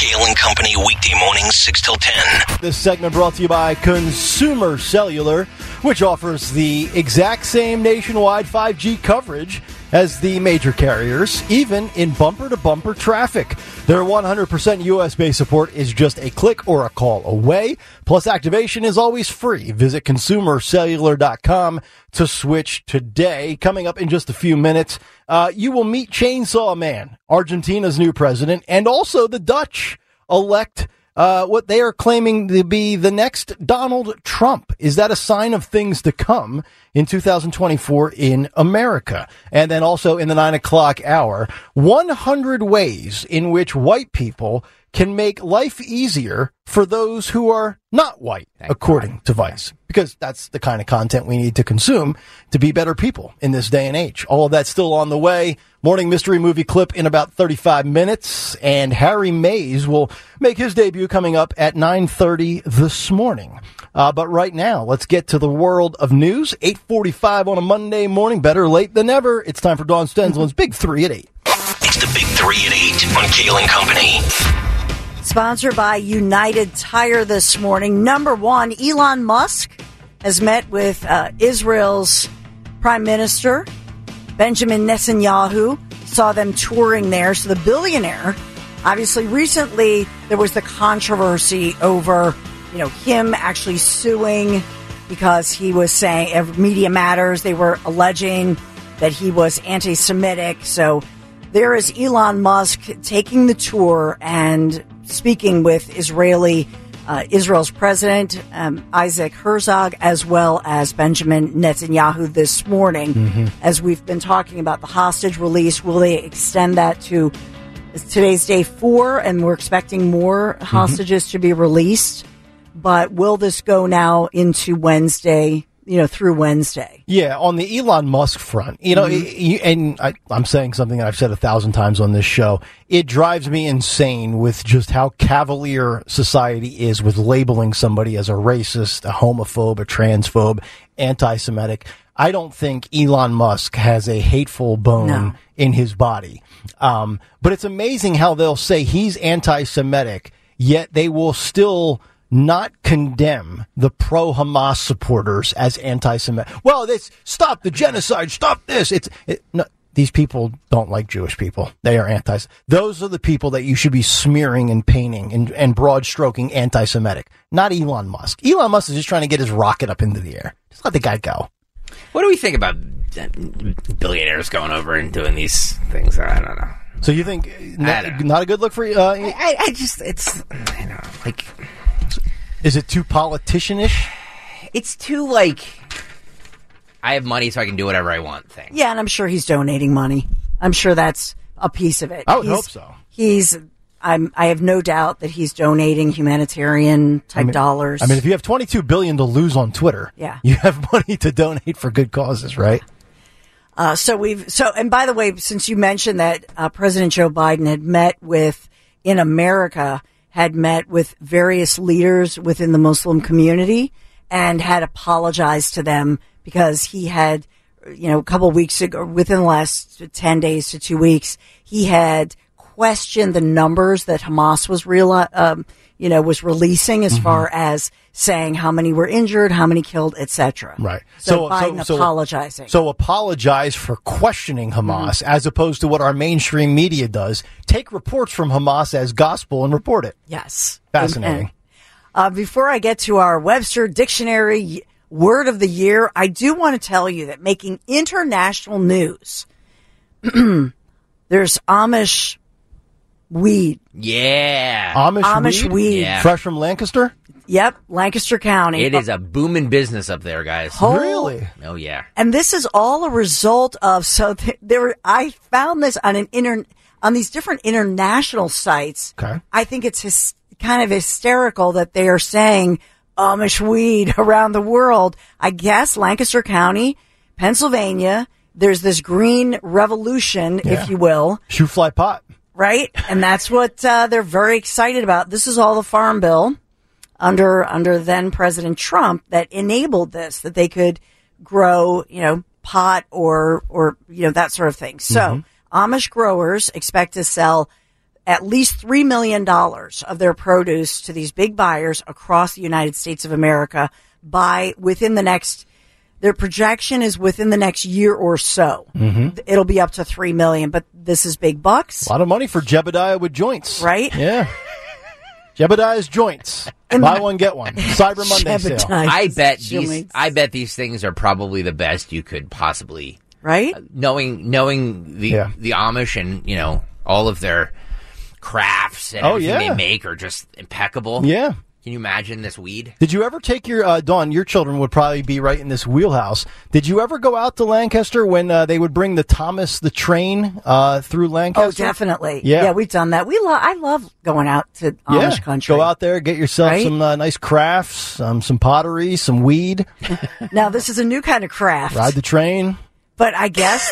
Kayal and Company weekday mornings 6 till 10. This segment brought to you by Consumer Cellular, which offers the exact same nationwide 5G coverage as the major carriers, even in bumper to bumper traffic. Their 100% US based support is just a click or a call away. Plus, activation is always free. Visit consumercellular.com to switch today. Coming up in just a few minutes, uh, you will meet Chainsaw Man, Argentina's new president, and also the Dutch elect uh, what they are claiming to be the next Donald Trump. Is that a sign of things to come in 2024 in America? And then also in the nine o'clock hour, 100 ways in which white people can make life easier for those who are not white, Thank according God. to Vice, because that's the kind of content we need to consume to be better people in this day and age. All of that's still on the way. Morning mystery movie clip in about 35 minutes, and Harry Mays will make his debut coming up at 9:30 this morning. Uh, but right now, let's get to the world of news. 8:45 on a Monday morning. Better late than never. It's time for Dawn Stensland's Big Three at eight. It's the Big Three at eight on Kayal and Company. Sponsored by United Tire this morning. Number one, Elon Musk has met with uh, Israel's Prime Minister, Benjamin Netanyahu. Saw them touring there. So the billionaire, obviously, recently there was the controversy over, you know, him actually suing because he was saying, Media Matters, they were alleging that he was anti Semitic. So there is Elon Musk taking the tour and speaking with Israeli uh, Israel's president um, Isaac Herzog as well as Benjamin Netanyahu this morning. Mm-hmm. As we've been talking about the hostage release, will they extend that to today's day four? And we're expecting more mm-hmm. hostages to be released. But will this go now into Wednesday? You know, through Wednesday. Yeah, on the Elon Musk front, you know, mm-hmm. and I, am saying something that I've said a thousand times on this show. It drives me insane with just how cavalier society is with labeling somebody as a racist, a homophobe, a transphobe, anti-Semitic. I don't think Elon Musk has a hateful bone no. in his body. Um, but it's amazing how they'll say he's anti-Semitic, yet they will still not condemn the pro Hamas supporters as anti Semitic. Well, this stop the genocide, stop this. It's it, no, these people don't like Jewish people. They are anti. Those are the people that you should be smearing and painting and, and broad stroking anti Semitic, not Elon Musk. Elon Musk is just trying to get his rocket up into the air. Just let the guy go. What do we think about billionaires going over and doing these things? I don't know. So you think not, not a good look for you? Uh, I, I just it's know like is it too politicianish? It's too like I have money so I can do whatever I want thing. Yeah, and I'm sure he's donating money. I'm sure that's a piece of it. I would he's, hope so. He's I'm I have no doubt that he's donating humanitarian type I mean, dollars. I mean, if you have 22 billion to lose on Twitter, yeah. you have money to donate for good causes, right? Uh, so we've so and by the way, since you mentioned that uh, President Joe Biden had met with in America had met with various leaders within the Muslim community and had apologized to them because he had, you know, a couple weeks ago, within the last 10 days to two weeks, he had questioned the numbers that Hamas was real, um, you know, was releasing as mm-hmm. far as saying how many were injured, how many killed, etc. Right. So, so Biden so, apologizing. So apologize for questioning Hamas mm-hmm. as opposed to what our mainstream media does. Take reports from Hamas as gospel and report it. Yes. Fascinating. And, uh, before I get to our Webster Dictionary word of the year, I do want to tell you that making international news, there's Amish weed. Yeah. Amish, Amish weed. weed. Yeah. Fresh from Lancaster? Yep, Lancaster County. It is a booming business up there, guys. Oh, really? Oh yeah. And this is all a result of so th- there. I found this on an inter on these different international sites. Okay. I think it's his, kind of hysterical that they are saying Amish weed around the world. I guess Lancaster County, Pennsylvania. There's this green revolution, yeah. if you will. Shoe fly pot. Right, and that's what uh, they're very excited about. This is all the farm bill under under then President Trump that enabled this that they could grow, you know, pot or or you know that sort of thing. So mm-hmm. Amish growers expect to sell at least $3 million of their produce to these big buyers across the United States of America by within the next their projection is within the next year or so. Mm-hmm. It'll be up to 3 million, but this is big bucks. A lot of money for Jebediah with joints. Right? Yeah. Jebediah's joints. Buy one, get one. Cyber Monday sale. I bet these. Joints. I bet these things are probably the best you could possibly right? Uh, knowing knowing the Yeah. the Amish and you know all of their crafts and Oh, everything yeah. they make are just impeccable. Yeah. Can you imagine this weed? Did you ever take your uh, Dawn? Your children would probably be right in this wheelhouse. Did you ever go out to Lancaster when uh, they would bring the Thomas the train uh, through Lancaster? Oh, definitely. Yeah. Yeah, we've done that. We lo- I love going out to Amish Yeah, country. go out there, get yourself Right? some uh, nice crafts, um, some pottery, some weed, Now, this is a new kind of craft. ride the train. But I guess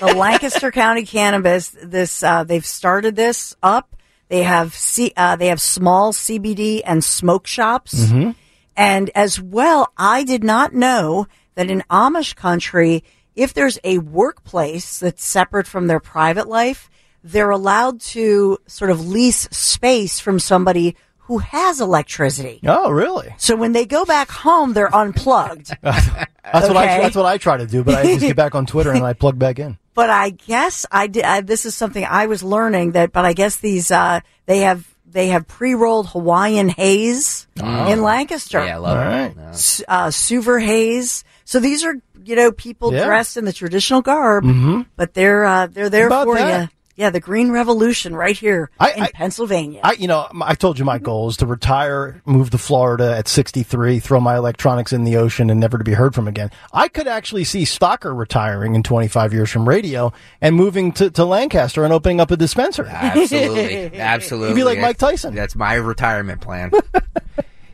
the Lancaster County Cannabis, this uh, they've started this up. They have C, uh, they have small CBD and smoke shops, Mm-hmm. and as well, I did not know that in Amish country, if there's a workplace that's separate from their private life, they're allowed to sort of lease space from somebody who has electricity. Oh, really? So when they go back home, they're unplugged. That's what I that's what I try to do. But I just get back on Twitter and I plug back in. But I guess I did. I, this is something I was learning that. But I guess these uh, they have they have pre rolled Hawaiian haze in Lancaster. Yeah, I love All it. right. S- uh, Suver haze. So these are you know people Yeah. dressed in the traditional garb, but they're uh, they're there About for that. you. Yeah, the Green Revolution right here I- in I- Pennsylvania. I, you know, I told you my goal is to retire, move to Florida at 63, throw my electronics in the ocean, and never to be heard from again. I could actually see Stocker retiring in 25 years from radio and moving to, to Lancaster and opening up a dispensary. Absolutely, absolutely. You'd be like Mike Tyson. That's my retirement plan.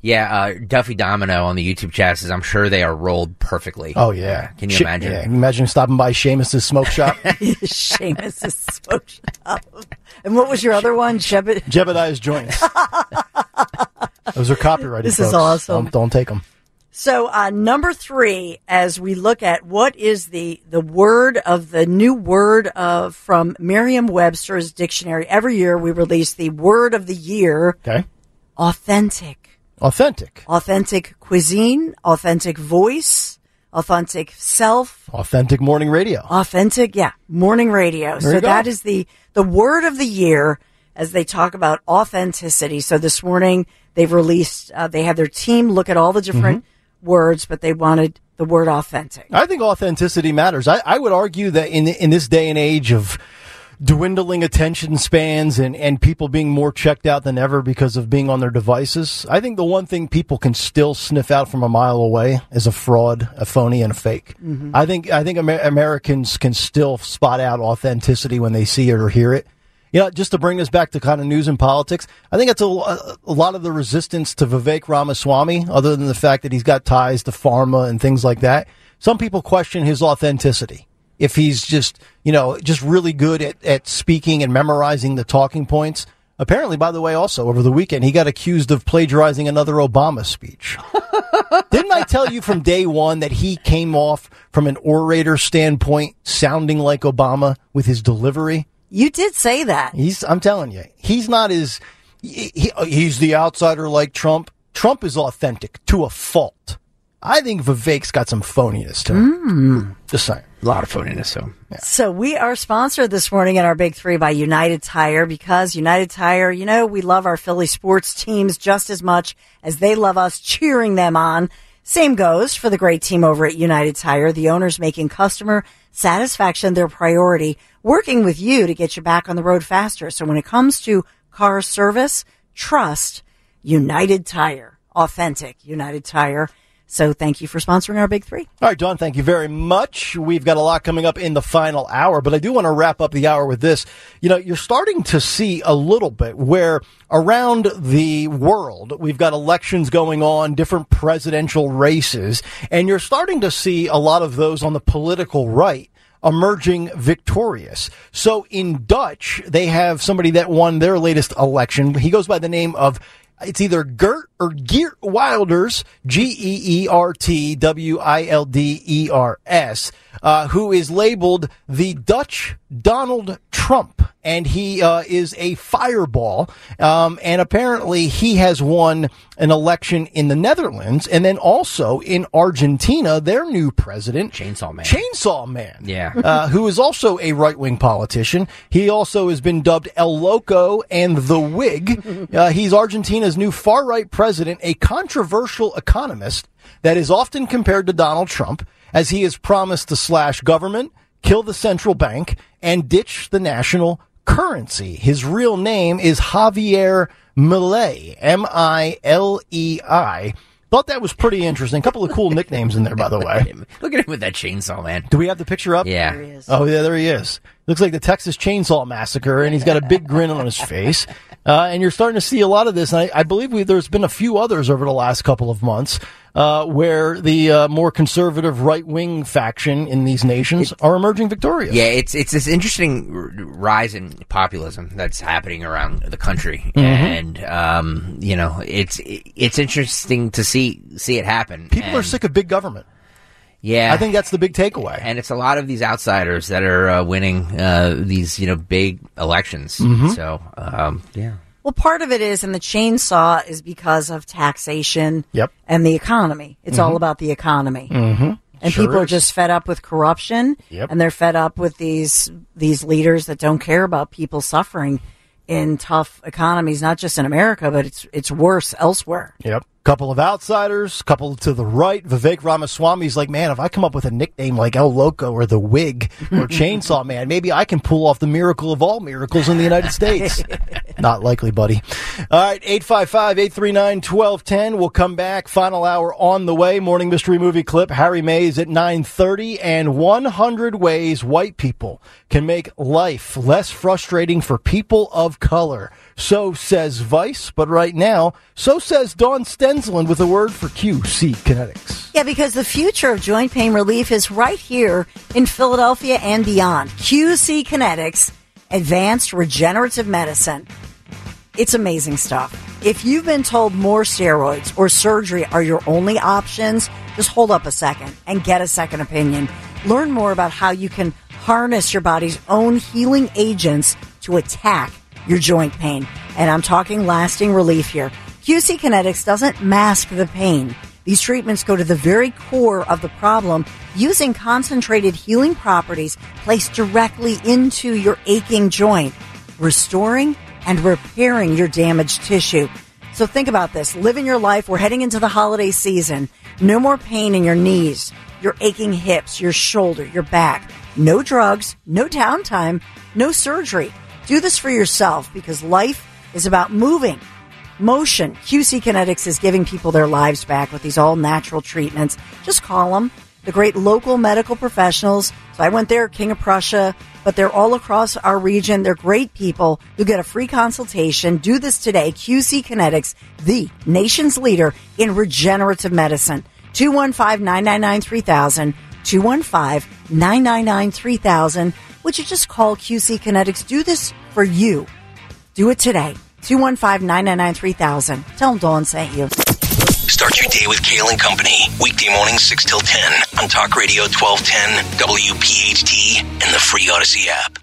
yeah, uh, Duffy Domino on the YouTube chat says, "I'm sure they are rolled perfectly." Oh yeah, Can you Sh- imagine? Yeah, can you imagine stopping by Seamus's smoke shop, Seamus' smoke shop. And what was your other one? Jebediah. Jebediah's joints. Those are copyrighted. This is awesome. Don't, don't take them. So uh, number three, as we look at what is the the word of the new word of from Merriam-Webster's dictionary. Every year we release the word of the year. Okay, Authentic, authentic, authentic cuisine, authentic voice, authentic self, authentic morning radio. authentic. Yeah, morning radio. There so that is the the word of the year as they talk about authenticity. So this morning they've released. Uh, they had their team look at all the different Mm-hmm. words, but they wanted the word authentic. I think authenticity matters. I, I would argue that in in this day and age of dwindling attention spans and, and people being more checked out than ever because of being on their devices, I think the one thing people can still sniff out from a mile away is a fraud, a phony, and a fake. Mm-hmm. I think I think Amer- Americans can still spot out authenticity when they see it or hear it. You know, just to bring this back to kind of news and politics, I think it's a, a lot of the resistance to Vivek Ramaswamy, other than the fact that he's got ties to pharma and things like that. Some people question his authenticity. If he's just, you know, just really good at, at speaking and memorizing the talking points. Apparently, by the way, also over the weekend, he got accused of plagiarizing another Obama speech. Didn't I tell you from day one that he came off from an orator standpoint sounding like Obama with his delivery? You did say that. He's, I'm telling you, he's not as, he, he- he's the outsider like Trump. Trump is authentic to a fault. I think Vivek's got some phoniness to him. Hmm. Just saying. A lot of phoniness. So So we are sponsored this morning in our big three by United Tire because United Tire, you know, we love our Philly sports teams just as much as they love us cheering them on. Same goes for the great team over at United Tire. The owners making customer satisfaction their priority, working with you to get you back on the road faster. So when it comes to car service, trust United Tire, authentic United Tire. So thank you for sponsoring our big three. All right, Dawn, thank you very much. We've got a lot coming up in the final hour, but I do want to wrap up the hour with this. You know, you're starting to see a little bit where around the world, we've got elections going on, different presidential races, and you're starting to see a lot of those on the political right emerging victorious. So in Dutch, they have somebody that won their latest election. He goes by the name of it's either Gert or Geert Wilders, G E E R T W I L D E R S, uh, who is labeled the Dutch Donald Trump. And he uh, is a fireball. Um, and apparently, he has won an election in the Netherlands, and then also in Argentina, their new president, Chainsaw Man. Chainsaw Man, Yeah. uh, who is also a right wing politician. He also has been dubbed El Loco and the Wig. Uh, he's Argentina's new far right president, a controversial economist that is often compared to Donald Trump, as he has promised to slash government, kill the central bank, and ditch the national currency. His real name is Javier Milei, M I L E I. Thought that was pretty interesting. A couple of cool nicknames in there, by the way. Look at him with that chainsaw, man. Do we have the picture up? Yeah. There he is. Oh yeah, there he is. Looks like the Texas Chainsaw Massacre, and he's got a big grin on his face. Uh, and you're starting to see a lot of this. And I, I believe we, there's been a few others over the last couple of months uh, where the uh, more conservative right wing faction in these nations are emerging victorious. Yeah, it's it's this interesting r- rise in populism that's happening around the country, Mm-hmm. and um, you know, it's it's interesting to see see it happen. People are sick of big government. Yeah, I think that's the big takeaway. and it's a lot of these outsiders that are uh, winning uh, these you know big elections. Mm-hmm. So um, yeah, Well, part of it is, and the chainsaw is because of taxation Yep. and the economy. It's all about the economy. Mm-hmm. And Sure people are just fed up with corruption, Yep. and they're fed up with these these leaders that don't care about people suffering in tough economies, not just in America, but it's it's worse elsewhere. Yep. Couple of outsiders, couple to the right. Vivek Ramaswamy's like, man, if I come up with a nickname like El Loco or the Wig or Chainsaw Man, maybe I can pull off the miracle of all miracles in the United States. Not likely, buddy. All right, 855-839-1210. We'll come back. Final hour on the way. Morning mystery movie clip. Harry Mays at 930 and 100 ways white people can make life less frustrating for people of color. So says Vice, but right now, so says Dawn Stensland with a word for QC Kinetics. Yeah, because the future of joint pain relief is right here in Philadelphia and beyond. QC Kinetics, advanced regenerative medicine. It's amazing stuff. If you've been told more steroids or surgery are your only options, just hold up a second and get a second opinion. Learn more about how you can harness your body's own healing agents to attack your joint pain. And I'm talking lasting relief here. QC Kinetics doesn't mask the pain. These treatments go to the very core of the problem using concentrated healing properties placed directly into your aching joint, restoring and repairing your damaged tissue. So think about this. Living your life. We're heading into the holiday season. No more pain in your knees, your aching hips, your shoulder, your back. No drugs, no downtime, no surgery. Do this for yourself because life is about moving. Motion. QC Kinetics is giving people their lives back with these all natural treatments. Just call them. The great local medical professionals. So I went there, King of Prussia, but they're all across our region. They're great people. You'll get a free consultation. Do this today. QC Kinetics, the nation's leader in regenerative medicine. 215-999-3000. 215-999-3000. Would you just call QC Kinetics? Do this for you. Do it today. 215-999-3000. Tell them Dawn sent you. Start your day with Kayal and Company. Weekday mornings 6 till 10 on Talk Radio 1210, WPHT, and the free Audacy app.